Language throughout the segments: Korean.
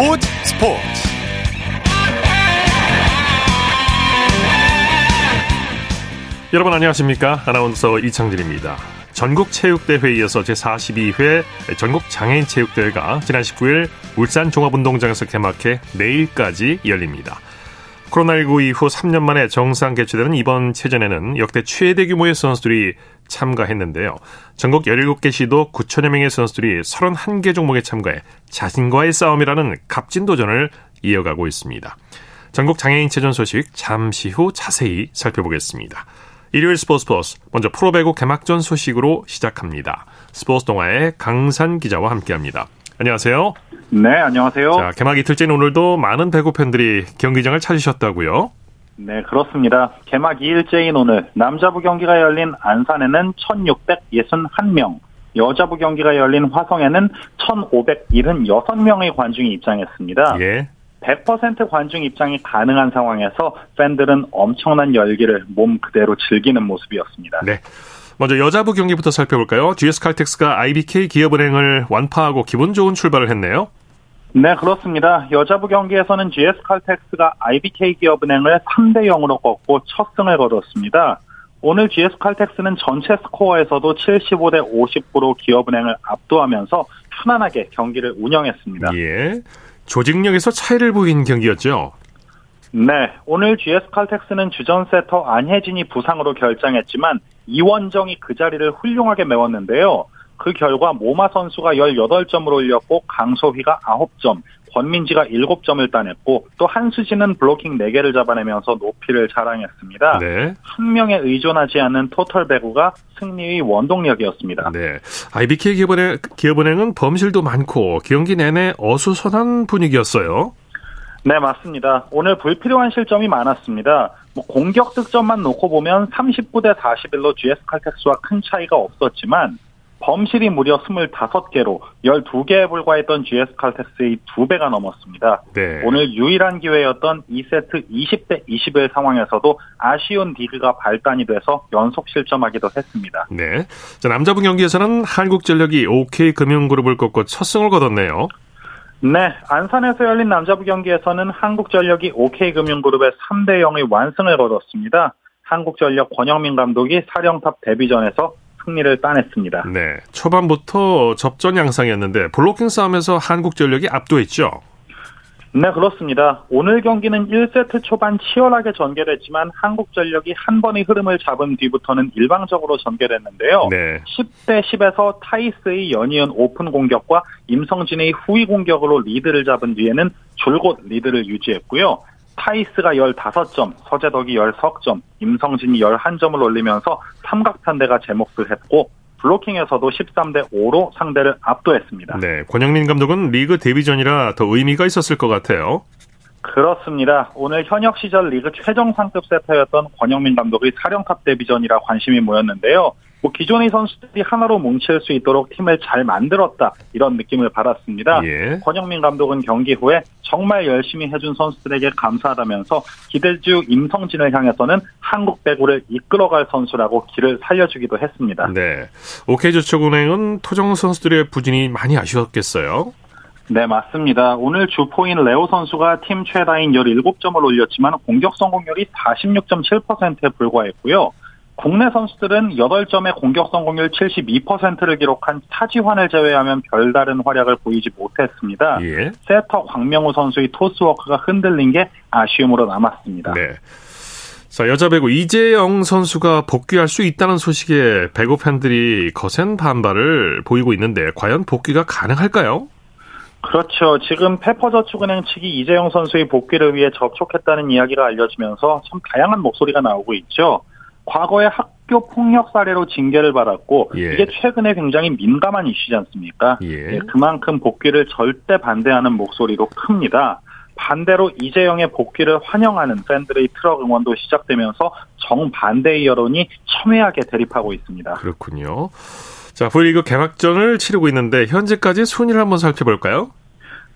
스포츠 스포츠. 여러분 안녕하십니까? 아나운서 이창진입니다. 전국체육대회에 이어서 제42회 전국장애인체육대회가 지난 19일 울산 종합운동장에서 개막해 내일까지 열립니다 코로나19 이후 3년 만에 정상 개최되는 이번 체전에는 역대 최대 규모의 선수들이 참가했는데요. 전국 17개 시도 9천여 명의 선수들이 31개 종목에 참가해 자신과의 싸움이라는 값진 도전을 이어가고 있습니다. 전국 장애인 체전 소식 잠시 후 자세히 살펴보겠습니다. 일요일 스포츠 플러스 먼저 프로배구 개막전 소식으로 시작합니다. 스포츠 동아의 강산 기자와 함께합니다. 안녕하세요. 네, 안녕하세요. 자, 개막 이틀째인 오늘도 많은 배구 팬들이 경기장을 찾으셨다고요? 네, 그렇습니다. 개막 2일째인 오늘 남자부 경기가 열린 안산에는 1661명, 여자부 경기가 열린 화성에는 1576명의 관중이 입장했습니다. 예. 100% 관중 입장이 가능한 상황에서 팬들은 엄청난 열기를 몸 그대로 즐기는 모습이었습니다. 네. 먼저 여자부 경기부터 살펴볼까요? GS칼텍스가 IBK 기업은행을 완파하고 기분 좋은 출발을 했네요. 네, 그렇습니다. 여자부 경기에서는 GS칼텍스가 IBK 기업은행을 3대 0으로 꺾고 첫 승을 거뒀습니다. 오늘 GS칼텍스는 전체 스코어에서도 75대 59로 기업은행을 압도하면서 편안하게 경기를 운영했습니다. 예. 조직력에서 차이를 보인 경기였죠. 네, 오늘 GS칼텍스는 주전 세터 안혜진이 부상으로 결장했지만 이원정이 그 자리를 훌륭하게 메웠는데요. 그 결과 모마 선수가 18점을 올렸고 강소희가 9점, 권민지가 7점을 따냈고 또 한수진은 블로킹 4개를 잡아내면서 높이를 자랑했습니다. 네. 한 명에 의존하지 않는 토털 배구가 승리의 원동력이었습니다. 네. IBK 기업은행, 기업은행은 범실도 많고 경기 내내 어수선한 분위기였어요. 네, 맞습니다. 오늘 불필요한 실점이 많았습니다. 뭐 공격 득점만 놓고 보면 39대 41로 GS 칼텍스와 큰 차이가 없었지만 범실이 무려 25개로 12개에 불과했던 GS 칼텍스의 2배가 넘었습니다. 네. 오늘 유일한 기회였던 2세트 20대 21 상황에서도 아쉬운 디그가 발단이 돼서 연속 실점하기도 했습니다. 네. 자, 남자부 경기에서는 한국전력이 OK 금융그룹을 꺾고 첫 승을 거뒀네요. 네, 안산에서 열린 남자부 경기에서는 한국전력이 OK금융그룹에 3대 0의 완승을 거뒀습니다. 한국전력 권영민 감독이 사령탑 데뷔전에서 승리를 따냈습니다. 네. 초반부터 접전 양상이었는데 블로킹 싸움에서 한국전력이 압도했죠. 네, 그렇습니다. 오늘 경기는 1세트 초반 치열하게 전개됐지만 한국전력이 한번 흐름을 잡은 뒤부터는 일방적으로 전개됐는데요. 네. 10대 10에서 타이스의 연이은 오픈 공격과 임성진의 후위 공격으로 리드를 잡은 뒤에는 줄곧 리드를 유지했고요. 타이스가 15점, 서재덕이 10점, 임성진이 11점을 올리면서 삼각편대가 제 몫을 했고 블로킹에서도 13대 5로 상대를 압도했습니다. 네. 권영민 감독은 리그 데뷔전이라 더 의미가 있었을 것 같아요. 그렇습니다. 오늘 현역 시절 리그 최정상급 세터였던 권영민 감독의 사령탑 데뷔전이라 관심이 모였는데요. 뭐 기존의 선수들이 하나로 뭉칠 수 있도록 팀을 잘 만들었다 이런 느낌을 받았습니다. 예. 권영민 감독은 경기 후에 정말 열심히 해준 선수들에게 감사하다면서 기대주 임성진을 향해서는 한국 배구를 이끌어갈 선수라고 길을 살려주기도 했습니다. 네. OK저축은행은 토종 선수들의 부진이 많이 아쉬웠겠어요. 네, 맞습니다. 오늘 주포인 레오 선수가 팀 최다인 17점을 올렸지만 공격 성공률이 46.7%에 불과했고요. 국내 선수들은 8점의 공격 성공률 72%를 기록한 차지환을 제외하면 별다른 활약을 보이지 못했습니다. 예. 세터 광명우 선수의 토스워크가 흔들린 게 아쉬움으로 남았습니다. 네. 자, 여자 배구 이재영 선수가 복귀할 수 있다는 소식에 배구 팬들이 거센 반발을 보이고 있는데 과연 복귀가 가능할까요? 그렇죠. 지금 페퍼저축은행 측이 이재영 선수의 복귀를 위해 접촉했다는 이야기가 알려지면서 참 다양한 목소리가 나오고 있죠. 과거에 학교 폭력 사례로 징계를 받았고 예. 이게 최근에 굉장히 민감한 이슈지 않습니까? 예. 예, 그만큼 복귀를 절대 반대하는 목소리도 큽니다. 반대로 이재영의 복귀를 환영하는 팬들의 트럭 응원도 시작되면서 정반대의 여론이 첨예하게 대립하고 있습니다. 그렇군요. 자, V리그 개막전을 치르고 있는데 현재까지 순위를 한번 살펴볼까요?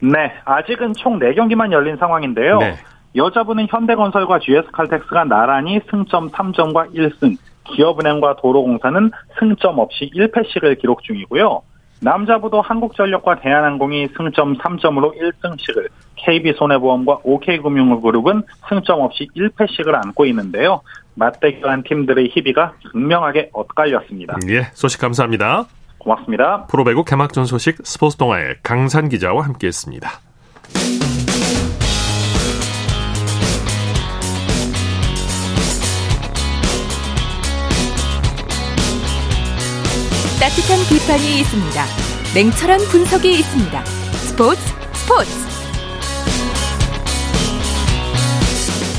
네, 아직은 총 4경기만 열린 상황인데요. 네. 여자부는 현대건설과 GS칼텍스가 나란히 승점 3점과 1승, 기업은행과 도로공사는 승점 없이 1패씩을 기록 중이고요. 남자부도 한국전력과 대한항공이 승점 3점으로 1승씩을, KB손해보험과 OK금융그룹은 승점 없이 1패씩을 안고 있는데요. 맞대결한 팀들의 희비가 극명하게 엇갈렸습니다. 예, 소식 감사합니다. 고맙습니다. 프로배구 개막전 소식 스포츠 동아의 강산 기자와 함께했습니다. 따뜻한 비판이 있습니다. 냉철한 분석이 있습니다. 스포츠 스포츠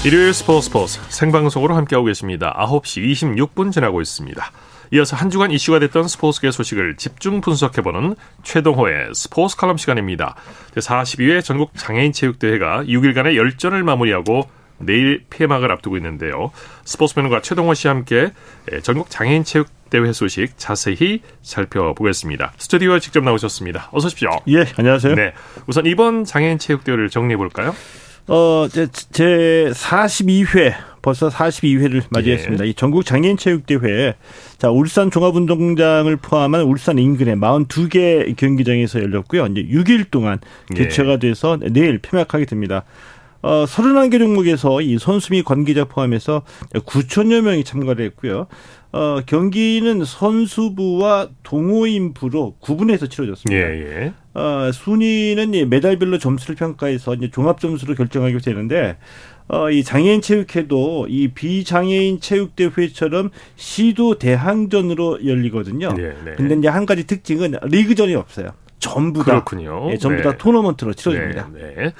일요일 스포츠 스포츠 생방송으로 함께하고 계십니다. 9시 26분 지나고 있습니다. 이어서 한 주간 이슈가 됐던 스포츠계 소식을 집중 분석해보는 최동호의 스포츠 칼럼 시간입니다. 42회 전국 장애인 체육대회가 6일간의 열전을 마무리하고 내일 폐막을 앞두고 있는데요. 스포츠맨과 최동호 씨와 함께 전국 장애인 체육 대회 소식 자세히 살펴보겠습니다. 스튜디오에 직접 나오셨습니다. 어서 오십시오. 예, 안녕하세요. 네. 우선 이번 장애인 체육대회를 정리해 볼까요? 어, 제, 제 42회, 벌써 42회를 맞이했습니다. 예. 이 전국 장애인 체육대회. 자, 울산 종합운동장을 포함한 울산 인근의 42개 경기장에서 열렸고요. 이제 6일 동안 예. 개최가 돼서 내일 폐막하게 됩니다. 어, 31개 종목에서 이 선수 및 관계자 포함해서 9천여 명이 참가를 했고요. 어, 경기는 선수부와 동호인부로 구분해서 치러졌습니다. 예, 예. 어, 순위는 메달별로 점수를 평가해서 이제 종합 점수로 결정하게 되는데 어, 이 장애인 체육회도 이 비장애인 체육대회처럼 시도 대항전으로 열리거든요. 네, 네. 근데 이제 한 가지 특징은 리그전이 없어요. 전부 다. 그렇군요. 예, 전부 다 네. 토너먼트로 치러집니다. 네, 네.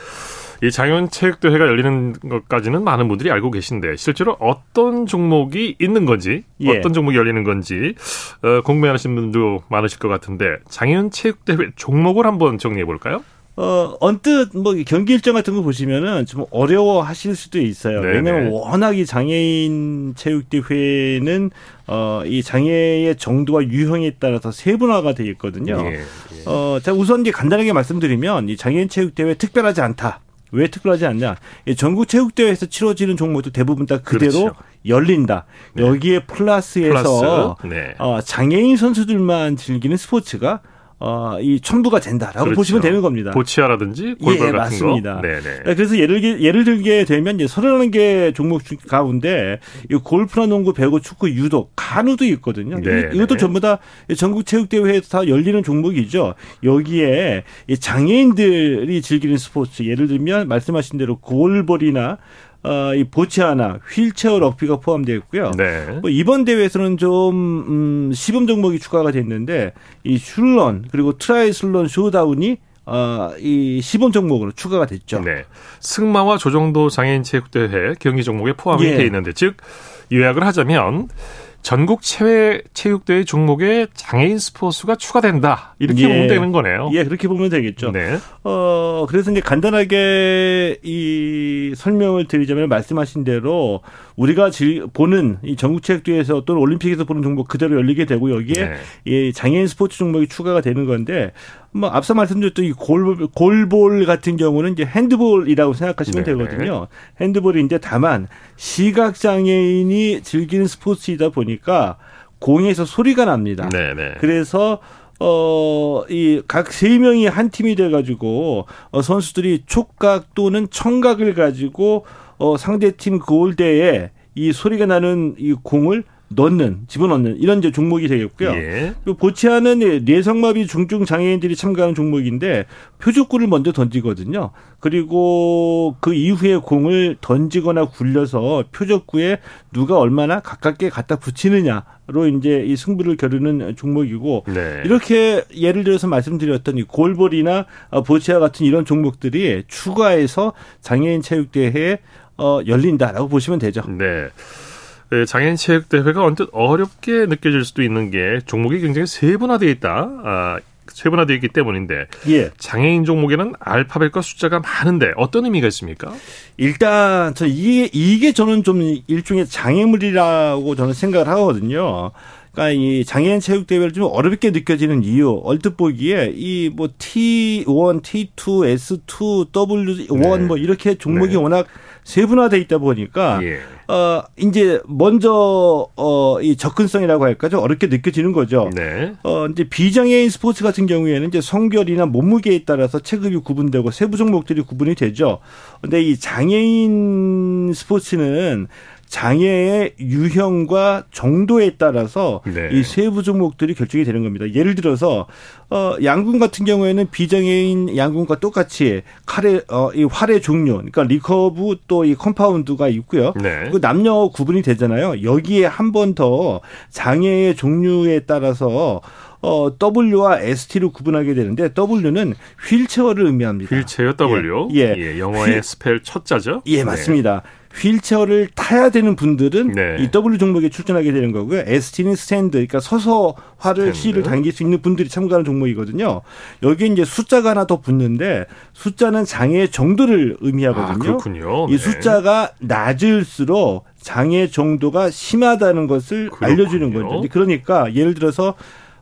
이 장애인 체육대회가 열리는 것까지는 많은 분들이 알고 계신데 실제로 어떤 종목이 있는 건지 예. 어떤 종목이 열리는 건지 어, 궁금해하시는 분도 많으실 것 같은데 장애인 체육대회 종목을 한번 정리해 볼까요? 어, 언뜻 뭐 경기 일정 같은 거 보시면은 좀 어려워 하실 수도 있어요. 네네. 왜냐면 워낙 이 장애인 체육대회는 어, 이 장애의 정도와 유형에 따라서 세분화가 되어 있거든요. 예, 예. 어, 자, 우선 이제 간단하게 말씀드리면 이 장애인 체육대회 특별하지 않다. 왜 특별하지 않냐? 전국 체육대회에서 치러지는 종목도 대부분 다 그대로 그렇죠. 열린다. 네. 여기에 플러스해서 플러스. 네. 어, 장애인 선수들만 즐기는 스포츠가 어, 이 첨부가 된다라고 그렇죠. 보시면 되는 겁니다. 보치아라든지 골반 예, 같은 맞습니다. 거. 네네. 네, 그래서 예를 예를 들게 되면 이제 31개 종목 가운데 이 골프나 농구, 배구, 축구, 유도, 카누도 있거든요. 네 이것도 전부 다 전국 체육 대회에서 다 열리는 종목이죠. 여기에 장애인들이 즐기는 스포츠 예를 들면 말씀하신 대로 골볼이나 어, 이 보치아나 휠체어 럭비가 포함되어 있고요. 네. 뭐 이번 대회에서는 좀 음, 시범 종목이 추가가 됐는데 이 슐런 그리고 트라이애슬론 showdown이 어, 이 시범 종목으로 추가가 됐죠. 네. 승마와 조정도 장애인 체육대회 경기 종목에 포함이 예. 되어 있는데 즉 요약을 하자면 전국 체외 체육대회 종목에 장애인 스포츠가 추가된다. 이렇게 예. 보면 되는 거네요. 예, 그렇게 보면 되겠죠. 네. 어, 그래서 이제 간단하게 이 설명을 드리자면 말씀하신 대로 우리가 보는 이 전국 체육대회에서 또는 올림픽에서 보는 종목 그대로 열리게 되고 여기에 네. 이 장애인 스포츠 종목이 추가가 되는 건데 뭐 앞서 말씀드렸던 이 골, 골볼 같은 경우는 이제 핸드볼이라고 생각하시면 네. 되거든요. 핸드볼인데 다만 시각 장애인이 즐기는 스포츠이다 보니까 공에서 소리가 납니다. 네네. 네. 그래서 어, 이, 각 세 명이 한 팀이 돼가지고, 어, 선수들이 촉각 또는 청각을 가지고, 어, 상대팀 골대에 이 소리가 나는 이 공을 넣는 집어넣는 이런 이제 종목이 되겠고요. 예. 보치아는 뇌성마비 중증 장애인들이 참가하는 종목인데 표적구를 먼저 던지거든요. 그리고 그 이후에 공을 던지거나 굴려서 표적구에 누가 얼마나 가깝게 갖다 붙이느냐로 이제 이 승부를 겨루는 종목이고 네. 이렇게 예를 들어서 말씀드렸던 이 골볼이나 보치아 같은 이런 종목들이 추가해서 장애인 체육대회에 어, 열린다라고 보시면 되죠. 네. 네, 장애인 체육 대회가 언뜻 어렵게 느껴질 수도 있는 게 종목이 굉장히 세분화되어 있다. 아, 세분화되어 있기 때문인데 예. 장애인 종목에는 알파벳과 숫자가 많은데 어떤 의미가 있습니까? 일단 저 이게 이게 저는 좀 일종의 장애물이라고 저는 생각을 하거든요. 그러니까 이 장애인 체육 대회를 좀 어렵게 느껴지는 이유 얼뜻 보기에 이 뭐 T1, T2, S2, W1 네. 뭐 이렇게 종목이 네. 워낙 세분화돼 있다 보니까 예. 어 이제 먼저 어이 접근성이라고 할까 좀 어렵게 느껴지는 거죠. 네. 어 이제 비장애인 스포츠 같은 경우에는 이제 성별이나 몸무게에 따라서 체급이 구분되고 세부 종목들이 구분이 되죠. 근데 이 장애인 스포츠는 장애의 유형과 정도에 따라서 네. 이 세부 종목들이 결정이 되는 겁니다. 예를 들어서 어 양궁 같은 경우에는 비장애인 양궁과 똑같이 칼의 어이 활의 종류, 그러니까 리커브 또 이 컴파운드가 있고요. 네. 그 남녀 구분이 되잖아요. 여기에 한 번 더 장애의 종류에 따라서 어, W와 ST로 구분하게 되는데 W는 휠체어를 의미합니다. 휠체어 W. 예. 예. 예 영어의 휠... 스펠 첫 자죠? 예, 맞습니다. 네. 휠체어를 타야 되는 분들은 네. 이 W 종목에 출전하게 되는 거고요. ST는 stand, 그러니까 서서 활을 시위를 당길 수 있는 분들이 참가하는 종목이거든요. 여기에 이제 숫자가 하나 더 붙는데 숫자는 장애 정도를 의미하거든요. 아, 그렇군요. 이 네. 숫자가 낮을수록 장애 정도가 심하다는 것을 그렇군요. 알려주는 거죠. 그러니까 예를 들어서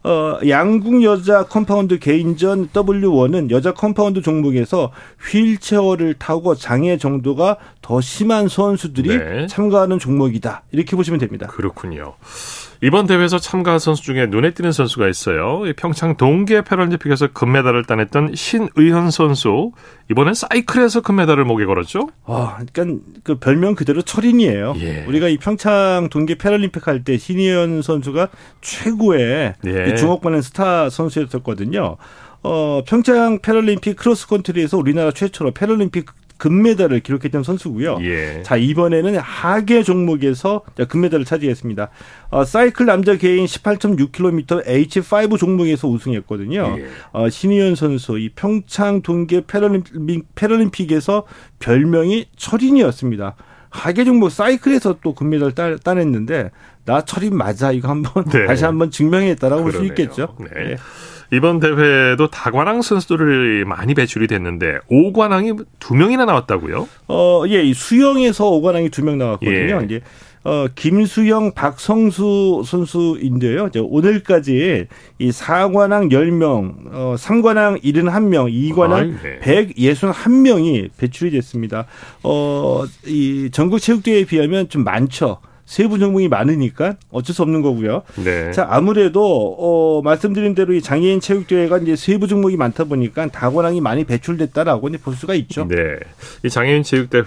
어, 양궁 여자 컴파운드 개인전 W1은 여자 컴파운드 종목에서 휠체어를 타고 장애 정도가 더 심한 선수들이 네. 참가하는 종목이다. 이렇게 보시면 됩니다. 그렇군요. 이번 대회에서 참가한 선수 중에 눈에 띄는 선수가 있어요. 평창 동계 패럴림픽에서 금메달을 따냈던 신의현 선수. 이번엔 사이클에서 금메달을 목에 걸었죠? 아, 그러니까 그 별명 그대로 철인이에요. 예. 우리가 이 평창 동계 패럴림픽 할 때 신의현 선수가 최고의 예. 중국권의 스타 선수였었거든요. 어, 평창 패럴림픽 크로스컨트리에서 우리나라 최초로 패럴림픽 금메달을 기록했던 선수고요. 예. 자 이번에는 하계 종목에서 금메달을 차지했습니다. 어, 사이클 남자 개인 18.6km H5 종목에서 우승했거든요. 예. 어, 신의현 선수 이 평창 동계 패럴림픽, 패럴림픽에서 별명이 철인이었습니다. 하계 종목 사이클에서 또 금메달 따, 따냈는데 나 철인 맞아 이거 한번 네. 다시 한번 증명했다라고 볼 수 있겠죠. 네. 네. 이번 대회도 다관왕 선수들이 많이 배출이 됐는데 오관왕이 두 명이나 나왔다고요? 어, 예, 수영에서 오관왕이 두 명 나왔거든요. 예. 이제 어, 김수영, 박성수 선수인데요. 이제 오늘까지 이 4관왕 10명, 어, 3관왕 71명, 2관왕 아이, 네. 161명이 배출이 됐습니다. 어, 이 전국 체육대회에 비하면 좀 많죠. 세부 종목이 많으니까 어쩔 수 없는 거고요. 네. 자 아무래도 어, 말씀드린 대로 이 장애인 체육 대회가 이제 세부 종목이 많다 보니까 다관왕이 많이 배출됐다라고 이제 볼 수가 있죠. 네, 이 장애인 체육 대회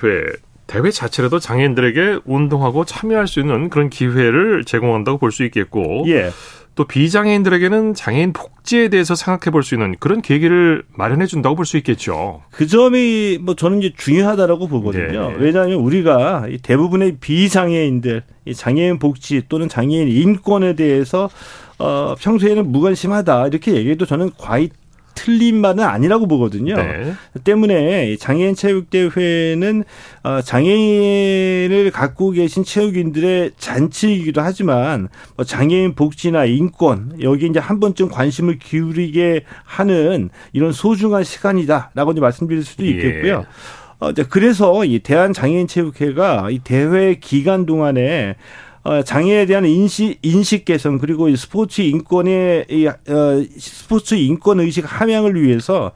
대회 자체라도 장애인들에게 운동하고 참여할 수 있는 그런 기회를 제공한다고 볼 수 있겠고. 예. 또 비장애인들에게는 장애인 복지에 대해서 생각해 볼 수 있는 그런 계기를 마련해 준다고 볼 수 있겠죠. 그 점이 뭐 저는 이제 중요하다라고 보거든요. 네. 왜냐하면 우리가 대부분의 비장애인들, 장애인 복지 또는 장애인 인권에 대해서 어 평소에는 무관심하다 이렇게 얘기해도 저는 과히 틀린 말은 아니라고 보거든요. 네. 때문에 장애인 체육대회는 어, 장애인을 갖고 계신 체육인들의 잔치이기도 하지만 뭐 장애인 복지나 인권 여기 이제 한 번쯤 관심을 기울이게 하는 이런 소중한 시간이다라고 이제 말씀드릴 수도 예. 있겠고요. 예. 어, 그래서 이 대한장애인체육회가 이 대회 기간 동안에 어, 장애에 대한 인식 인식 개선 그리고 스포츠 인권의 이, 어, 스포츠 인권 의식 함양을 위해서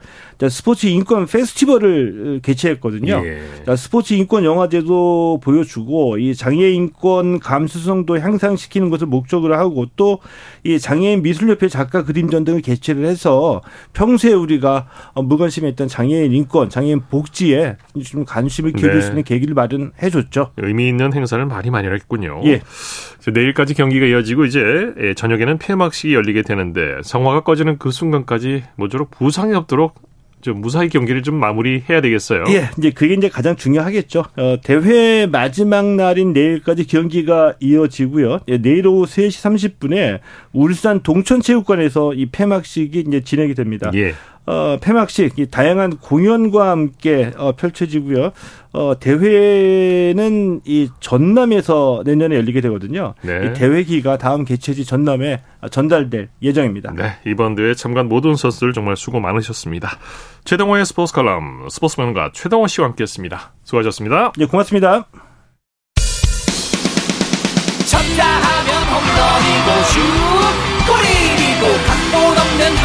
스포츠 인권 페스티벌을 개최했거든요. 예. 스포츠 인권 영화제도 보여주고 이 장애 인권 감수성도 향상시키는 것을 목적으로 하고 또 이 장애인 미술협회 작가 그림전 등을 개최를 해서 평소에 우리가 무관심했던 장애인 인권, 장애인 복지에 좀 관심을 기울일 네. 수 있는 계기를 마련해 줬죠. 의미 있는 행사를 많이 마련했군요. 예. 내일까지 경기가 이어지고 이제 예, 저녁에는 폐막식이 열리게 되는데 성화가 꺼지는 그 순간까지 모쪼록 부상이 없도록 좀 무사히 경기를 좀 마무리해야 되겠어요. 예, 이제 그게 이제 가장 중요하겠죠. 어, 대회 마지막 날인 내일까지 경기가 이어지고요. 예, 내일 오후 3시 30분에 울산 동천체육관에서 이 폐막식이 이제 진행이 됩니다. 예. 어, 폐막식, 이 다양한 공연과 함께 어, 펼쳐지고요. 어, 대회는 이 전남에서 내년에 열리게 되거든요. 네. 이 대회기가 다음 개최지 전남에 전달될 예정입니다. 네, 이번 대회 참가한 모든 선수들 정말 수고 많으셨습니다. 최동호의 스포츠 칼럼 스포츠맨과 최동호 씨와 함께했습니다. 수고하셨습니다. 네, 고맙습니다.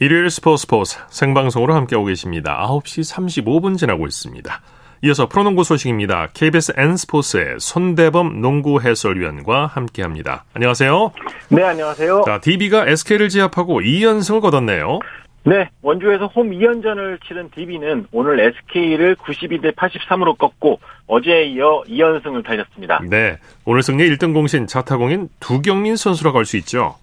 일요일 스포츠 스포츠 생방송으로 함께하고 계십니다. 9시 35분 지나고 있습니다. 이어서 프로농구 소식입니다. KBS N스포츠의 손대범 농구 해설위원과 함께합니다. 안녕하세요. 네, 안녕하세요. 자, DB가 SK를 제압하고 2연승을 거뒀네요. 네, 원주에서 홈 2연전을 치른 DB는 오늘 SK를 92대 83으로 꺾고 어제에 이어 2연승을 달렸습니다. 네, 오늘 승리 1등 공신 자타공인 두경민 선수라고 할 수 있죠.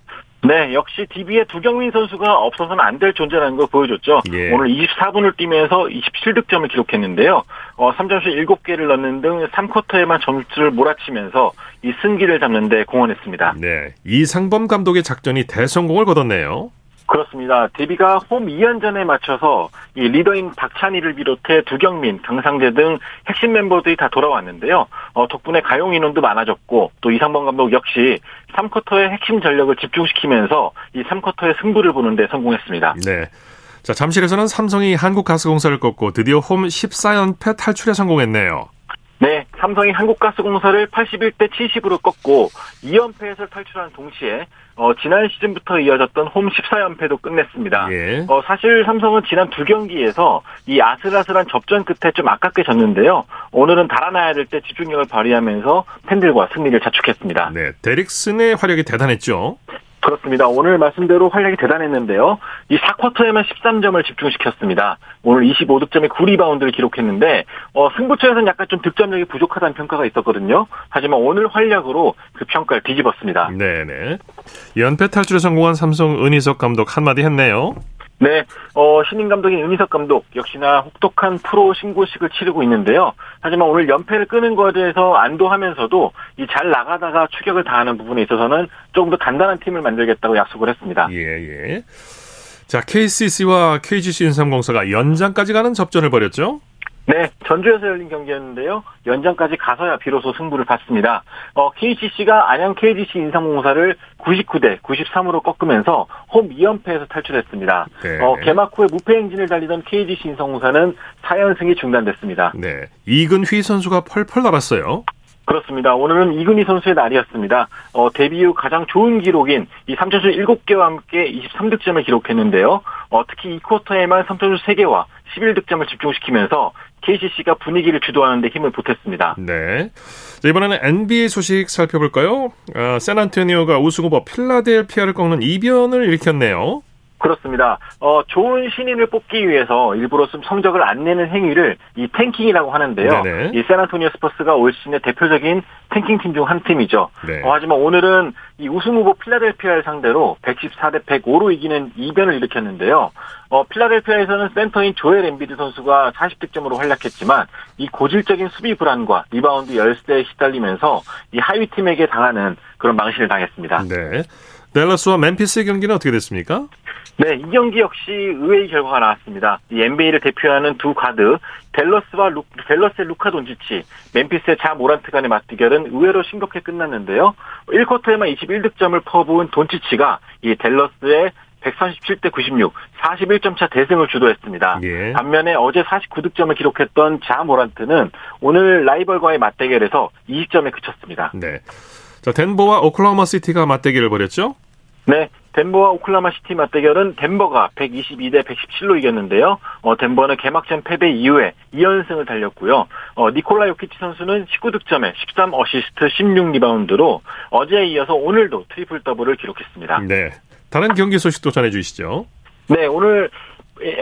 네, 역시 DB의 두경민 선수가 없어서는 안 될 존재라는 걸 보여줬죠. 예. 오늘 24분을 뛰면서 27득점을 기록했는데요. 어, 3점슛 7개를 넣는 등 3쿼터에만 점수를 몰아치면서 이 승기를 잡는 데 공헌했습니다. 네, 이상범 감독의 작전이 대성공을 거뒀네요. 그렇습니다. 데비가 홈 2연전에 맞춰서 이 리더인 박찬희를 비롯해 두경민, 강상재 등 핵심 멤버들이 다 돌아왔는데요. 어, 덕분에 가용 인원도 많아졌고 또 이상범 감독 역시 3쿼터의 핵심 전력을 집중시키면서 이 3쿼터의 승부를 보는데 성공했습니다. 네. 자, 잠실에서는 삼성이 한국가스공사를 꺾고 드디어 홈 14연패 탈출에 성공했네요. 네, 삼성이 한국가스공사를 81대 70으로 꺾고 2연패에서 탈출한 동시에 어, 지난 시즌부터 이어졌던 홈 14연패도 끝냈습니다. 예. 어, 사실 삼성은 지난 두 경기에서 이 아슬아슬한 접전 끝에 좀 아깝게 졌는데요. 오늘은 달아나야 될 때 집중력을 발휘하면서 팬들과 승리를 자축했습니다. 네, 데릭슨의 화력이 대단했죠. 그렇습니다. 오늘 말씀대로 활약이 대단했는데요. 이 4쿼터에만 13점을 집중시켰습니다. 오늘 25득점에 9리바운드를 기록했는데 어, 승부처에서는 약간 좀 득점력이 부족하다는 평가가 있었거든요. 하지만 오늘 활약으로 그 평가를 뒤집었습니다. 네네. 연패 탈출에 성공한 삼성 은희석 감독 한마디 했네요. 네, 어, 신인 감독인 은희석 감독 역시나 혹독한 프로 신고식을 치르고 있는데요. 하지만 오늘 연패를 끄는 것에 대해서 안도하면서도 이 잘 나가다가 추격을 당하는 부분에 있어서는 조금 더 단단한 팀을 만들겠다고 약속을 했습니다. 예, 예. 자, KCC와 KGC 인삼공사가 연장까지 가는 접전을 벌였죠? 네, 전주에서 열린 경기였는데요. 연장까지 가서야 비로소 승부를 봤습니다. 어, KCC가 안양 KGC 인삼공사를 99대 93으로 꺾으면서 홈 2연패에서 탈출했습니다. 네. 어, 개막 후에 무패 행진을 달리던 KGC 인삼공사는 4연승이 중단됐습니다. 네. 이근휘 선수가 펄펄 날았어요. 그렇습니다. 오늘은 이근희 선수의 날이었습니다. 어, 데뷔 후 가장 좋은 기록인 이 3점슛 7개와 함께 23득점을 기록했는데요. 어, 특히 2쿼터에만 3점슛 3개와 11득점을 집중시키면서 KCC가 분위기를 주도하는 데 힘을 보탰습니다. 네. 자, 이번에는 NBA 소식 살펴볼까요? 아, 샌안토니오가 우승 후보 필라델피아를 꺾는 이변을 일으켰네요. 그렇습니다. 어, 좋은 신인을 뽑기 위해서 일부러 좀 성적을 안 내는 행위를 이 tanking이라고 하는데요. 네네. 이 샌안토니오 스퍼스가 올 시즌의 대표적인 tanking 팀 중 한 팀이죠. 네. 어, 하지만 오늘은 이 우승 후보 필라델피아를 상대로 114대 105로 이기는 이변을 일으켰는데요. 어, 필라델피아에서는 센터인 조엘 엠비드 선수가 40득점으로 활약했지만 이 고질적인 수비 불안과 리바운드 열세에 시달리면서 이 하위 팀에게 당하는 그런 망신을 당했습니다. 네. 댈러스와 멤피스의 경기는 어떻게 됐습니까? 네, 이 경기 역시 의외의 결과가 나왔습니다. 이 NBA를 대표하는 두 가드, 댈러스와 루, 댈러스의 루카 돈지치, 멤피스의 자 모란트 간의 맞대결은 의외로 싱겁게 끝났는데요. 1쿼터에만 21득점을 퍼부은 돈지치가 이 델러스의 137대 96, 41점 차 대승을 주도했습니다. 예. 반면에 어제 49득점을 기록했던 자 모란트는 오늘 라이벌과의 맞대결에서 20점에 그쳤습니다. 네. 자, 덴버와 오클라호마 시티가 맞대결을 벌였죠? 네, 덴버와 오클라호마 시티 맞대결은 덴버가 122대 117로 이겼는데요. 어, 덴버는 개막전 패배 이후에 2연승을 달렸고요. 어, 니콜라 요키치 선수는 19득점에 13 어시스트 16리바운드로 어제에 이어서 오늘도 트리플 더블을 기록했습니다. 네. 다른 경기 소식도 전해주시죠. 네, 오늘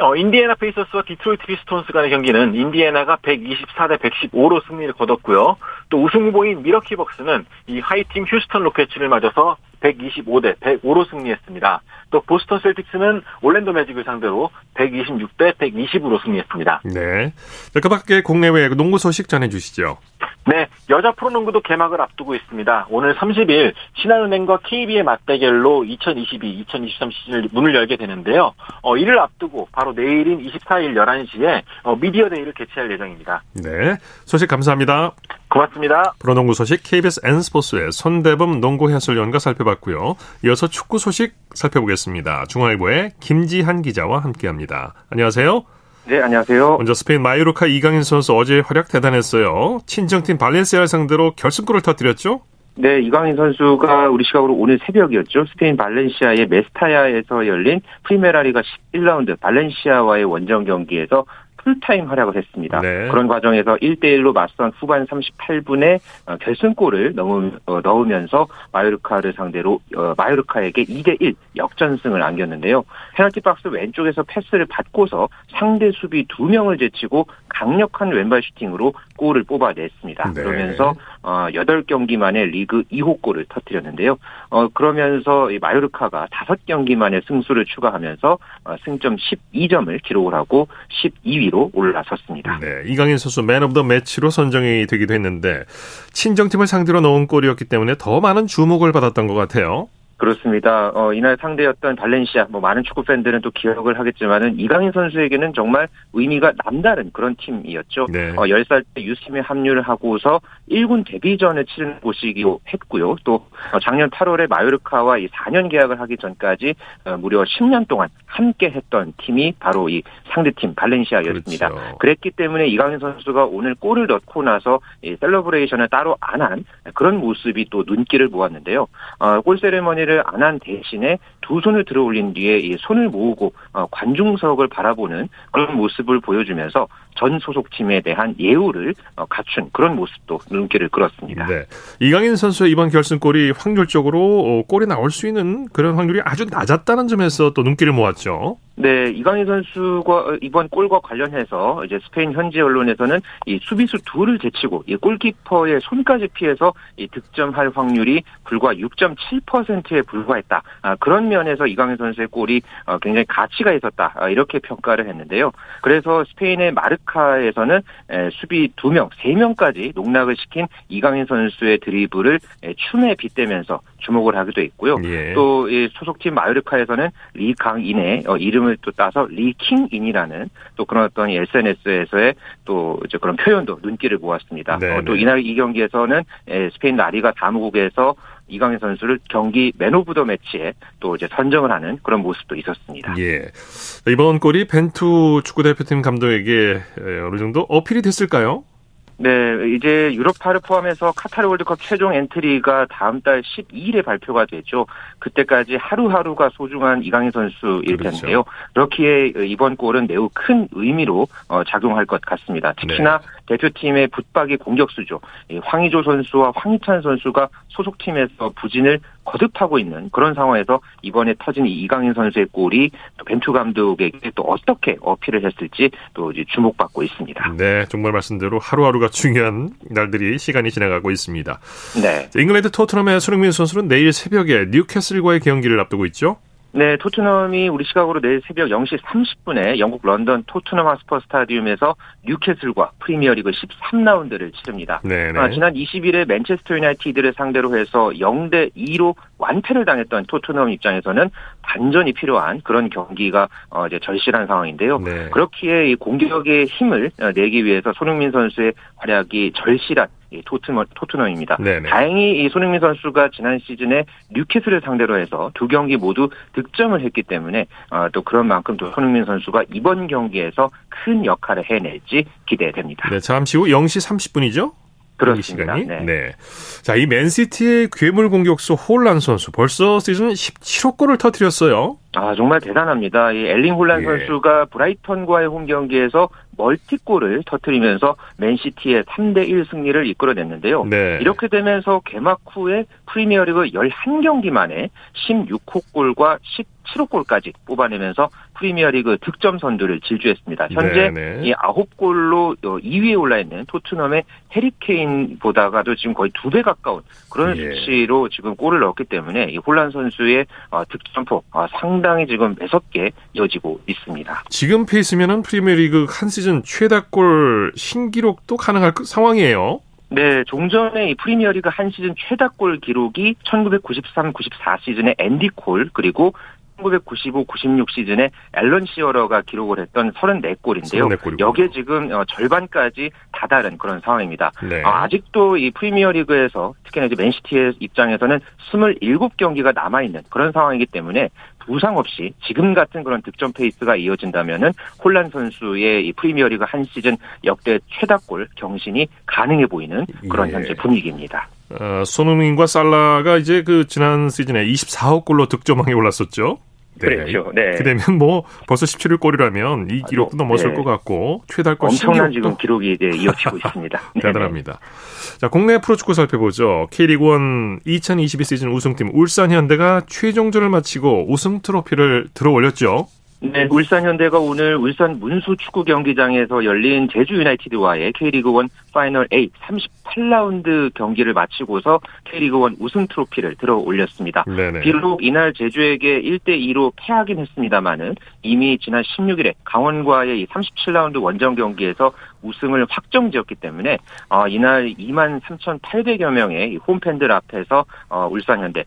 어, 인디애나 페이서스와 디트로이트 피스톤스 간의 경기는 인디애나가 124대 115로 승리를 거뒀고요. 또 우승 후보인 밀워키 벅스는 이 하위 팀 휴스턴 로켓츠를 맞아서 125대 105로 승리했습니다. 또 보스턴 셀틱스는 올랜도 매직을 상대로 126대 120으로 승리했습니다. 네. 자, 그 밖에 국내외 농구 소식 전해주시죠. 네, 여자 프로농구도 개막을 앞두고 있습니다. 오늘 30일 신한은행과 KB의 맞대결로 2022-2023 시즌을 문을 열게 되는데요. 어, 이를 앞두고 바로 내일인 24일 11시에 어, 미디어 데이를 개최할 예정입니다. 네, 소식 감사합니다. 고맙습니다. 프로농구 소식 KBS N스포츠의 손대범 농구 해설위원과 살펴봤고요. 이어서 축구 소식 살펴보겠습니다. 중앙일보의 김지한 기자와 함께합니다. 안녕하세요. 네, 안녕하세요. 먼저 스페인 마요르카 이강인 선수 어제 활약 대단했어요. 친정팀 발렌시아를 상대로 결승골을 터뜨렸죠? 네, 이강인 선수가 우리 시각으로 오늘 새벽이었죠. 스페인 발렌시아의 메스타야에서 열린 프리메라리가 11라운드 발렌시아와의 원정 경기에서 풀타임 활약을 했습니다. 네. 그런 과정에서 1대1로 맞선 후반 38분에 어, 결승골을 어, 넣으면서 마요르카를 상대로 어, 마요르카에게 2대1 역전승을 안겼는데요. 페널티 박스 왼쪽에서 패스를 받고서 상대 수비 두 명을 제치고 강력한 왼발 슈팅으로 골을 뽑아냈습니다. 네. 그러면서 8경기 만에 리그 2호 골을 터뜨렸는데요. 그러면서 마요르카가 5경기 만에 승수를 추가하면서 승점 12점을 기록을 하고 12위로 2위로 올라섰습니다. 네, 이강인 선수 Man of the Match로 선정이 되기도 했는데 친정팀을 상대로 넣은 골이었기 때문에 더 많은 주목을 받았던 것 같아요. 그렇습니다. 어, 이날 상대였던 발렌시아, 뭐 많은 축구 팬들은 또 기억을 하겠지만은 이강인 선수에게는 정말 의미가 남다른 그런 팀이었죠. 네. 어, 10살 때 유스팀에 합류를 하고서 1군 데뷔전을 치른 곳이기도 했고요. 또 어, 작년 8월에 마요르카와 이 4년 계약을 하기 전까지 어, 무려 10년 동안 함께 했던 팀이 바로 이 상대팀 발렌시아였습니다. 그렇죠. 그랬기 때문에 이강인 선수가 오늘 골을 넣고 나서 이 celebration을 따로 안 한 그런 모습이 또 눈길을 모았는데요. 어, 골 세레머니를 자체를 안 한 대신에 두 손을 들어 올린 뒤에 이 손을 모으고 어, 관중석을 바라보는 그런 모습을 보여주면서 전 소속팀에 대한 예우를 어, 갖춘 그런 모습도 눈길을 끌었습니다. 네. 이강인 선수의 이번 결승골이 확률적으로 어, 골이 나올 수 있는 그런 확률이 아주 낮았다는 점에서 또 눈길을 모았죠. 네, 이강인 선수가 이번 골과 관련해서 이제 스페인 현지 언론에서는 이 수비수 둘을 제치고 이 골키퍼의 손까지 피해서 이 득점할 확률이 불과 6.7%에 불과했다. 아, 그런 면에서 이강인 선수의 골이 어, 굉장히 가치가 있었다. 아, 이렇게 평가를 했는데요. 그래서 스페인의 마르카에서는 수비 2명, 3명까지 농락을 시킨 이강인 선수의 드리블을 춤에 빗대면서 주목을 하기도 했고요. 예. 또 소속팀 마요르카에서는 리강인의 어, 이름을 또 따서 리킹인이라는 또 그런 어떤 SNS에서의 또 이제 그런 표현도 눈길을 모았습니다. 어, 또 이날 이 경기에서는 스페인 라리가 사무국에서 이강인 선수를 경기 Man of the Match에 또 이제 선정을 하는 그런 모습도 있었습니다. 예. 이번 골이 벤투 축구 대표팀 감독에게 어느 정도 어필이 됐을까요? 네, 이제 유럽파를 포함해서 카타르 월드컵 최종 엔트리가 다음 달 12일에 발표가 되죠. 그때까지 하루하루가 소중한 이강인 선수일 그렇죠. 텐데요. 그렇기에 이번 골은 매우 큰 의미로 어, 작용할 것 같습니다. 특히나 네. 대표팀의 붙박이 공격수죠. 황의조 선수와 황희찬 선수가 소속팀에서 부진을 거듭하고 있는 그런 상황에서 이번에 터진 이강인 선수의 골이 또 벤투 감독에게 또 어떻게 어필을 했을지 또 이제 주목받고 있습니다. 네, 정말 말씀대로 하루하루가 중요한 날들이 시간이 지나가고 있습니다. 네. 잉글랜드 토트넘의 손흥민 선수는 내일 새벽에 뉴캐슬과의 경기를 앞두고 있죠. 네, 토트넘이 우리 시각으로 내일 새벽 0시 30분에 영국 런던 토트넘 홋스퍼 스타디움에서 뉴캐슬과 프리미어리그 13라운드를 치릅니다. 네, 네. 아, 지난 20일에 맨체스터 유나이티드를 상대로 해서 0대 2로 완패를 당했던 토트넘 입장에서는 반전이 필요한 그런 경기가 어, 이제 절실한 상황인데요. 네. 그렇기에 이 공격의 힘을 어, 내기 위해서 손흥민 선수의 활약이 절실한 이 토트넘, 토트넘입니다. 네네. 다행히 이 손흥민 선수가 지난 시즌에 뉴캐슬을 상대로 해서 두 경기 모두 득점을 했기 때문에 어, 또 그런 만큼 또 손흥민 선수가 이번 경기에서 큰 역할을 해낼지 기대됩니다. 네, 잠시 후 0시 30분이죠? 그렇습니다. 시간이. 네. 네. 자, 이 맨시티의 괴물 공격수 홀란 선수 벌써 시즌 17호 골을 터뜨렸어요. 아, 정말 대단합니다. 이 엘링 홀란 예. 선수가 브라이턴과의 홈 경기에서 멀티골을 터뜨리면서 맨시티의 3대1 승리를 이끌어냈는데요. 네. 이렇게 되면서 개막 후에 프리미어리그 11경기 만에 16호 골과 17호 골까지 뽑아내면서 프리미어리그 득점 선두를 질주했습니다. 현재 네네. 이 9골로 2위에 올라 있는 토트넘의 해리케인보다가도 지금 거의 두배 가까운 그런 예. 수치로 지금 골을 넣었기 때문에 이 홀란 선수의 어, 득점폭 어, 상당히 지금 매섭게 이어지고 있습니다. 지금 페이스면은 프리미어리그 한 시즌 최다골 신기록도 가능할 그 상황이에요. 네, 종전의 이 프리미어리그 한 시즌 최다골 기록이 1993-94 시즌의 앤디 콜 그리고 1995, 96 시즌에 앨런 시어러가 기록을 했던 34골인데요. 34골이군요. 여기에 지금 어, 절반까지 다다른 그런 상황입니다. 네. 아, 아직도 이 프리미어리그에서 특히나 이제 맨시티의 입장에서는 27경기가 남아 있는 그런 상황이기 때문에 부상 없이 지금 같은 그런 득점 페이스가 이어진다면은 홀란 선수의 이 프리미어리그 한 시즌 역대 최다골 경신이 가능해 보이는 그런 예. 현재 분위기입니다. 어, 손흥민과 살라가 이제 그 지난 시즌에 24억 골로 득점왕에 올랐었죠. 네. 그렇죠. 네. 그러면 뭐 벌써 17골이라면 이 기록도 아, 넘어설 네. 것 같고 최다골 엄청난 지금 기록이 네, 이어지고 있습니다. 대단합니다. 자, 국내 프로축구 살펴보죠. K리그1 2022 시즌 우승팀 울산 현대가 최종전을 마치고 우승 트로피를 들어 올렸죠. 네, 울산 현대가 오늘 울산 문수 축구 경기장에서 열린 제주 유나이티드와의 K리그1 파이널 A 38라운드 경기를 마치고서 K리그1 우승 트로피를 들어 올렸습니다. 네네. 비록 이날 제주에게 1대 2로 패하긴 했습니다만은 이미 지난 16일에 강원과의 37라운드 원정 경기에서 우승을 확정지었기 때문에 어, 이날 2만 3,800여 명의 홈팬들 앞에서 어, 울산현대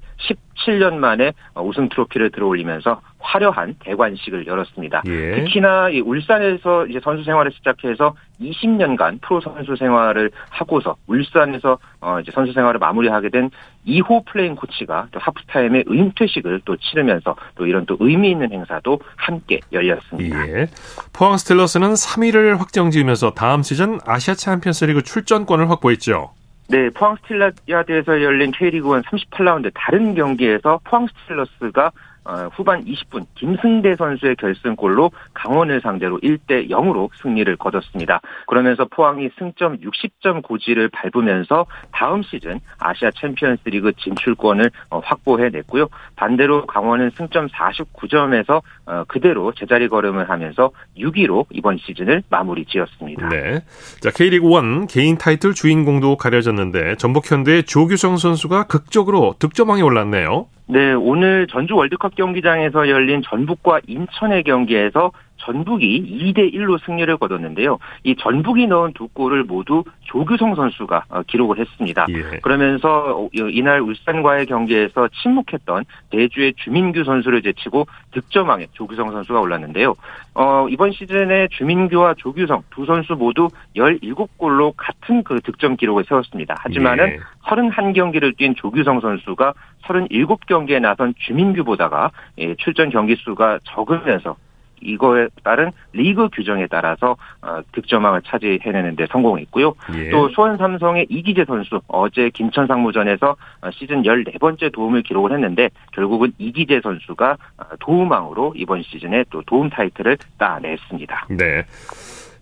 17년 만에 어, 우승 트로피를 들어올리면서 화려한 대관식을 열었습니다. 예. 특히나 이 울산에서 이제 선수 생활을 시작해서 20년간 프로 선수 생활을 하고서 울산에서 어 이제 선수 생활을 마무리하게 된 이호 플레잉 코치가 또 하프타임에 은퇴식을 또 치르면서 또 이런 또 의미 있는 행사도 함께 열렸습니다. 예. 포항 스틸러스는 3위를 확정 지으면서 다음 시즌 아시아 챔피언스리그 출전권을 확보했죠. 네, 포항 스틸러야드에서 열린 K리그1 38라운드 다른 경기에서 포항 스틸러스가 어, 후반 20분 김승대 선수의 결승골로 강원을 상대로 1대 0으로 승리를 거뒀습니다. 그러면서 포항이 승점 60점 고지를 밟으면서 다음 시즌 아시아 챔피언스리그 진출권을 어, 확보해냈고요. 반대로 강원은 승점 49점에서 어, 그대로 제자리 걸음을 하면서 6위로 이번 시즌을 마무리 지었습니다. 네. 자, K리그 1 개인 타이틀 주인공도 가려졌는데 전북 현대의 조규성 선수가 극적으로 득점왕에 올랐네요. 네, 오늘 전주 월드컵 경기장에서 열린 전북과 인천의 경기에서 전북이 2대 1로 승리를 거뒀는데요. 이 전북이 넣은 두 골을 모두 조규성 선수가 어, 기록을 했습니다. 예. 그러면서 어, 이날 울산과의 경기에서 침묵했던 대주의 주민규 선수를 제치고 득점왕에 조규성 선수가 올랐는데요. 어, 이번 시즌에 주민규와 조규성 두 선수 모두 17골로 같은 그 득점 기록을 세웠습니다. 하지만은 예. 31경기를 뛴 조규성 선수가 37경기에 나선 주민규보다가 예, 출전 경기 수가 적으면서 이거에 따른 리그 규정에 따라서 어, 득점왕을 차지해내는 데 성공했고요. 예. 또 수원 삼성의 이기재 선수 어제 김천 상무전에서 어, 시즌 14번째 도움을 기록을 했는데 결국은 이기재 선수가 어, 도움왕으로 이번 시즌에 또 도움 타이틀을 따냈습니다. 네.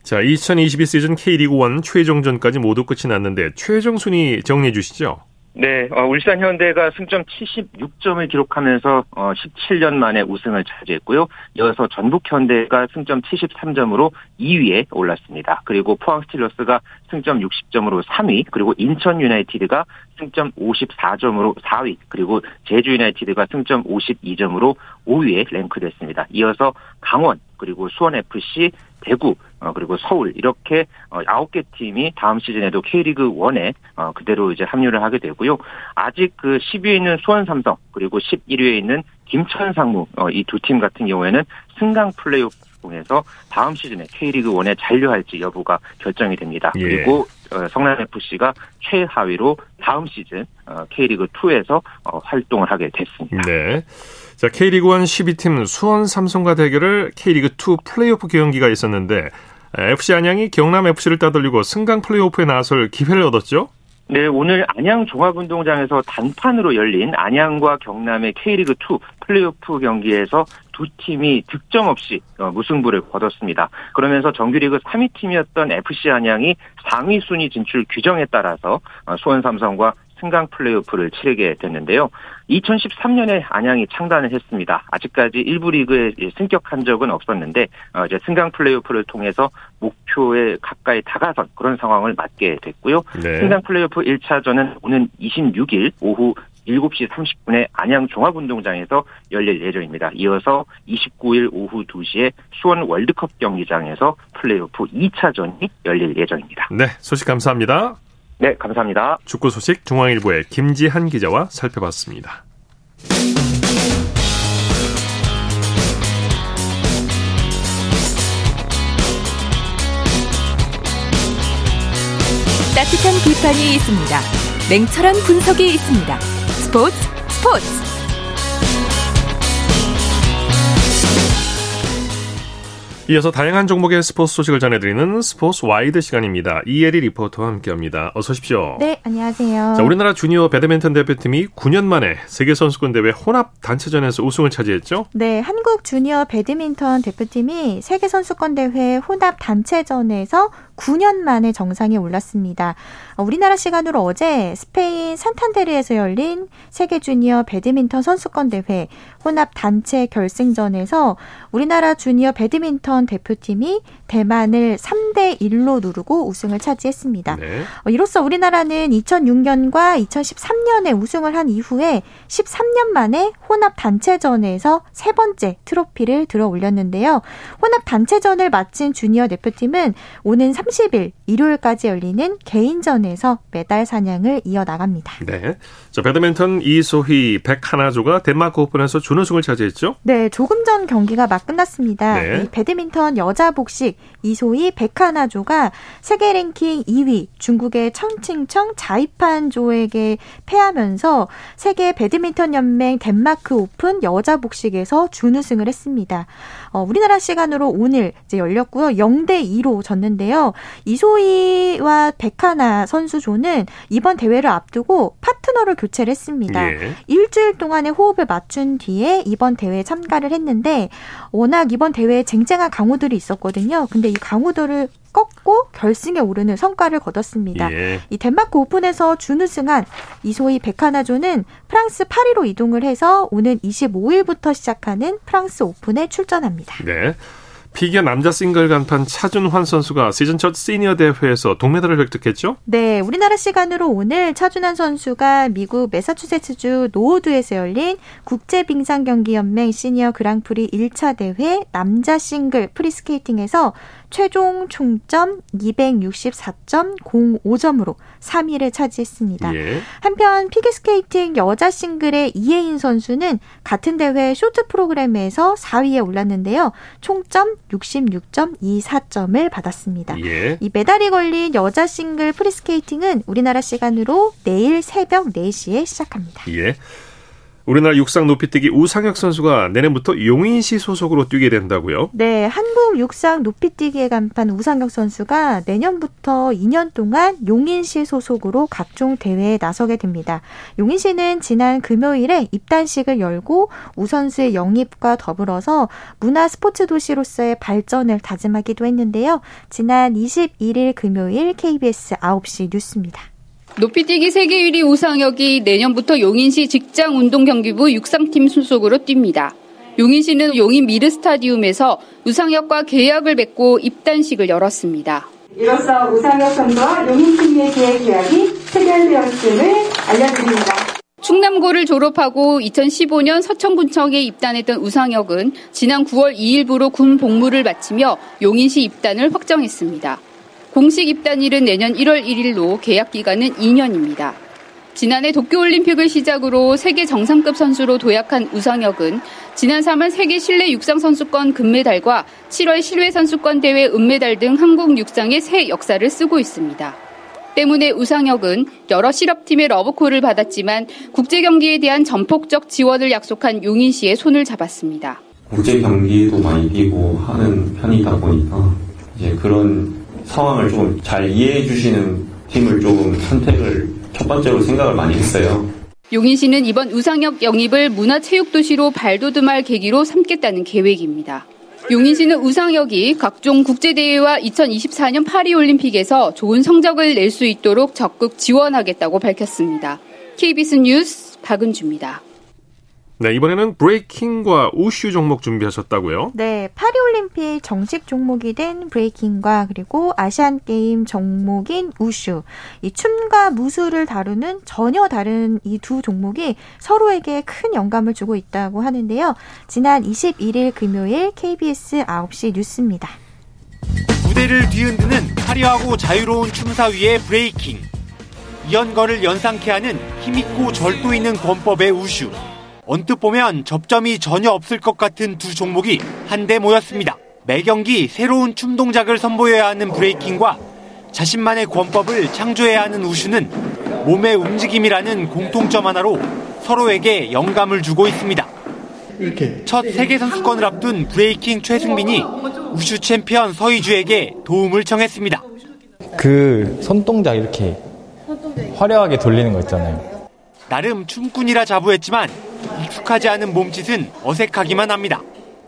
자, 2022 시즌 K리그 1 최종전까지 모두 끝이 났는데 최종 순위 정리해 주시죠. 네, 어, 울산 현대가 승점 76점을 기록하면서 어, 17년 만에 우승을 차지했고요. 이어서 전북 현대가 승점 73점으로 2위에 올랐습니다. 그리고 포항 스틸러스가 승점 60점으로 3위, 그리고 인천 유나이티드가 승점 54점으로 4위, 그리고 제주 유나이티드가 승점 52점으로 5위에 랭크됐습니다. 이어서 강원, 그리고 수원FC, 대구, 어, 그리고 서울 이렇게 어, 9개 팀이 다음 시즌에도 K리그 1에 어, 그대로 이제 합류를 하게 되고요. 아직 그 10위에 있는 수원 삼성 그리고 11위에 있는 김천 상무 어, 이두 팀 같은 경우에는 승강 플레이오프 통해서 다음 시즌에 K리그 1에 잔류할지 여부가 결정이 됩니다. 예. 그리고 어, 성남 FC가 최하위로 다음 시즌 어, K리그 2에서 어, 활동을 하게 됐습니다. 네. 자, K리그 1 12팀 수원 삼성과 대결을 K리그 2 플레이오프 경기가 있었는데 FC 안양이 경남 FC를 따돌리고 승강 플레이오프에 나설 기회를 얻었죠? 네, 오늘 안양 종합운동장에서 단판으로 열린 안양과 경남의 K리그2 플레이오프 경기에서 두 팀이 득점 없이 어, 무승부를 거뒀습니다. 그러면서 정규리그 3위 팀이었던 FC 안양이 상위 순위 진출 규정에 따라서 어, 수원 삼성과 승강 플레이오프를 치르게 됐는데요. 2013년에 안양이 창단을 했습니다. 아직까지 1부 리그에 승격한 적은 없었는데 어, 이제 승강 플레이오프를 통해서 목표에 가까이 다가선 그런 상황을 맞게 됐고요. 네. 승강 플레이오프 1차전은 오는 26일 오후 7시 30분에 안양 종합운동장에서 열릴 예정입니다. 이어서 29일 오후 2시에 수원 월드컵 경기장에서 플레이오프 2차전이 열릴 예정입니다. 네, 소식 감사합니다. 네, 감사합니다. 축구 소식 중앙일보의 김지한 기자와 살펴봤습니다. 따뜻한 비판이 있습니다. 냉철한 분석이 있습니다. 스포츠 스포츠 이어서 다양한 종목의 스포츠 소식을 전해드리는 스포츠 와이드 시간입니다. 이혜리 리포터와 함께합니다. 어서 오십시오. 네, 안녕하세요. 자, 우리나라 주니어 배드민턴 대표팀이 9년 만에 세계 선수권 대회 혼합 단체전에서 우승을 차지했죠? 네, 한국 주니어 배드민턴 대표팀이 세계 선수권 대회 혼합 단체전에서 9년 만에 정상에 올랐습니다. 어, 우리나라 시간으로 어제 스페인 산탄데르에서 열린 세계 주니어 배드민턴 선수권 대회 혼합 단체 결승전에서 우리나라 주니어 배드민턴 대표팀이 대만을 3대 1로 누르고 우승을 차지했습니다. 네. 어, 이로써 우리나라는 2006년과 2013년에 우승을 한 이후에 13년 만에 혼합 단체전에서 세 번째 트로피를 들어 올렸는데요. 혼합 단체전을 마친 주니어 대표팀은 오는 30일 일요일까지 열리는 개인전에서 메달 사냥을 이어나갑니다. 네. 자, 배드민턴 이소희 백하나 조가 덴마크 오픈에서 준우승을 차지했죠? 네, 조금 전 경기가 막 끝났습니다. 네. 배드민턴 여자 복식 이소희 백하나 조가 세계 랭킹 2위 중국의 천칭천 자이판 조에게 패하면서 세계 배드민턴 연맹 덴마크 오픈 여자 복식에서 준우승을 했습니다. 어, 우리나라 시간으로 오늘 이제 열렸고요. 0대 2로 졌는데요. 이소희 와 백하나 선수조는 이번 대회를 앞두고 파트너를 교체를 했습니다. 예. 일주일 동안의 호흡을 맞춘 뒤에 이번 대회에 참가를 했는데 워낙 이번 대회에 쟁쟁한 강호들이 있었거든요. 근데 이 강호들을 꺾고 결승에 오르는 성과를 거뒀습니다. 예. 이 덴마크 오픈에서 준우승한 이소희 백하나조는 프랑스 파리로 이동을 해서 오는 25일부터 시작하는 프랑스 오픈에 출전합니다. 네. 피겨 남자 싱글 간판 차준환 선수가 시즌 첫 시니어 대회에서 동메달을 획득했죠? 네, 우리나라 시간으로 오늘 차준환 선수가 미국 매사추세츠주 노우드에서 열린 국제 빙상 경기 연맹 시니어 그랑프리 1차 대회 남자 싱글 프리스케이팅에서 최종 총점 264.05점으로 3위를 차지했습니다. 예. 한편 피겨스케이팅 여자 싱글의 이해인 선수는 같은 대회 쇼트 프로그램에서 4위에 올랐는데요. 총점 66.24점을 받았습니다. 예. 이 메달이 걸린 여자 싱글 프리스케이팅은 우리나라 시간으로 내일 새벽 4시에 시작합니다. 예. 우리나라 육상 높이뛰기 우상혁 선수가 내년부터 용인시 소속으로 뛰게 된다고요? 네, 한국 육상 높이뛰기의 간판 우상혁 선수가 내년부터 2년 동안 용인시 소속으로 각종 대회에 나서게 됩니다. 용인시는 지난 금요일에 입단식을 열고 우선수의 영입과 더불어서 문화 스포츠 도시로서의 발전을 다짐하기도 했는데요. 지난 21일 금요일 KBS 9시 뉴스입니다. 높이뛰기 세계 1위 우상혁이 내년부터 용인시 직장운동경기부 육상팀 소속으로 뜁니다. 용인시는 용인 미르스타디움에서 우상혁과 계약을 맺고 입단식을 열었습니다. 이로써 우상혁 선수와 용인팀의 계약 계약이 체결되었음을 알려드립니다. 충남고를 졸업하고 2015년 서천군청에 입단했던 우상혁은 지난 9월 2일부로 군 복무를 마치며 용인시 입단을 확정했습니다. 공식 입단일은 내년 1월 1일로 계약 기간은 2년입니다. 지난해 도쿄올림픽을 시작으로 세계 정상급 선수로 도약한 우상혁은 지난 3월 세계 실내 육상 선수권 금메달과 7월 실외 선수권 대회 은메달 등 한국 육상의 새 역사를 쓰고 있습니다. 때문에 우상혁은 여러 실업팀의 러브콜을 받았지만 국제 경기에 대한 전폭적 지원을 약속한 용인시의 손을 잡았습니다. 국제 경기도 많이 뛰고 하는 편이다 보니까 이제 그런 상황을 좀 잘 이해해 주시는 팀을 조금 선택을 첫 번째로 생각을 많이 했어요. 용인 시는 이번 우상혁 영입을 문화체육도시로 발돋움할 계기로 삼겠다는 계획입니다. 용인시는 우상혁이 각종 국제대회와 2024년 파리올림픽에서 좋은 성적을 낼 수 있도록 적극 지원하겠다고 밝혔습니다. KBS 뉴스 박은주입니다. 네, 이번에는 브레이킹과 우슈 종목 준비하셨다고요? 네, 파리올림픽 정식 종목이 된 브레이킹과 그리고 아시안게임 종목인 우슈. 이 춤과 무술을 다루는 전혀 다른 이 두 종목이 서로에게 큰 영감을 주고 있다고 하는데요. 지난 21일 금요일 KBS 9시 뉴스입니다. 무대를 뒤흔드는 화려하고 자유로운 춤사위의 브레이킹. 이연걸을 연상케 하는 힘있고 절도 있는 권법의 우슈. 언뜻 보면 접점이 전혀 없을 것 같은 두 종목이 한데 모였습니다. 매 경기 새로운 춤 동작을 선보여야 하는 브레이킹과 자신만의 권법을 창조해야 하는 우슈는 몸의 움직임이라는 공통점 하나로 서로에게 영감을 주고 있습니다. 이렇게. 첫 세계 선수권을 앞둔 브레이킹 최승빈이 우슈 챔피언 서희주에게 도움을 청했습니다. 그 손동작 이렇게 화려하게 돌리는 거 있잖아요. 나름 춤꾼이라 자부했지만 익숙하지 않은 몸짓은 어색하기만 합니다.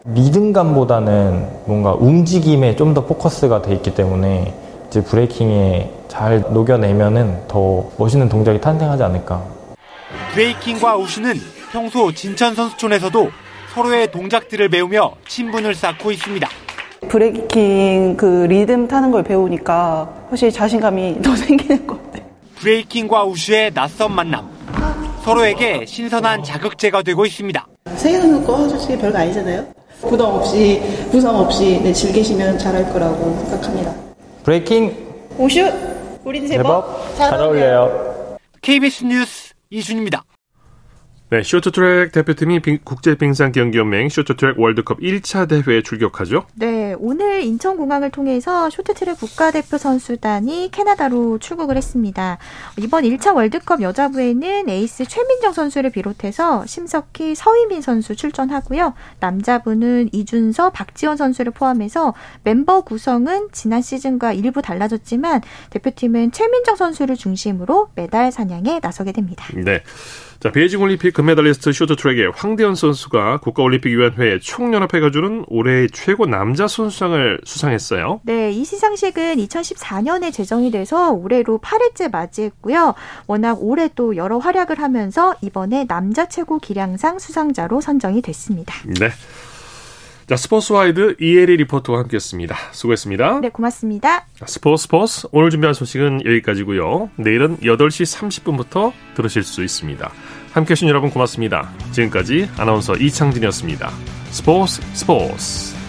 리듬감보다는 뭔가 움직임에 좀 더 포커스가 돼 있기 때문에 이제 브레이킹에 잘 녹여내면은 더 멋있는 동작이 탄생하지 않을까. 브레이킹과 우슈는 평소 진천 선수촌에서도 서로의 동작들을 배우며 친분을 쌓고 있습니다. 브레이킹 그 리듬 타는 걸 배우니까 확실히 자신감이 더 생기는 것 같아요. 브레이킹과 우슈의 낯선 만남. 서로에게 신선한 자극제가 되고 있습니다. 세계 선수권 솔직히 별거 아니잖아요. 부담 없이 부상 없이 네, 즐기시면 잘할 거라고 생각합니다. 브레이킹 우슈 우린 제법, 제법 잘 어울려요. KBS 뉴스 이준입니다. 네, 쇼트트랙 대표팀이 국제빙상경기연맹 쇼트트랙 월드컵 1차 대회에 출격하죠. 네, 오늘 인천공항을 통해서 쇼트트랙 국가대표 선수단이 캐나다로 출국을 했습니다. 이번 1차 월드컵 여자부에는 에이스 최민정 선수를 비롯해서 심석희, 서휘민 선수 출전하고요. 남자부는 이준서, 박지원 선수를 포함해서 멤버 구성은 지난 시즌과 일부 달라졌지만 대표팀은 최민정 선수를 중심으로 메달 사냥에 나서게 됩니다. 네. 자, 베이징 올림픽 금메달리스트 쇼트트랙의 황대헌 선수가 국가올림픽위원회에 총연합회가 주는 올해의 최고 남자 선수상을 수상했어요. 네, 이 시상식은 2014년에 제정이 돼서 올해로 8회째 맞이했고요. 워낙 올해 또 여러 활약을 하면서 이번에 남자 최고 기량상 수상자로 선정이 됐습니다. 네. 자, 스포츠와이드 이혜리 리포터와 함께했습니다. 수고했습니다. 네, 고맙습니다. 스포츠 스포츠 오늘 준비한 소식은 여기까지고요. 내일은 8시 30분부터 들으실 수 있습니다. 함께해 주신 여러분 고맙습니다. 지금까지 아나운서 이창진이었습니다. 스포츠 스포츠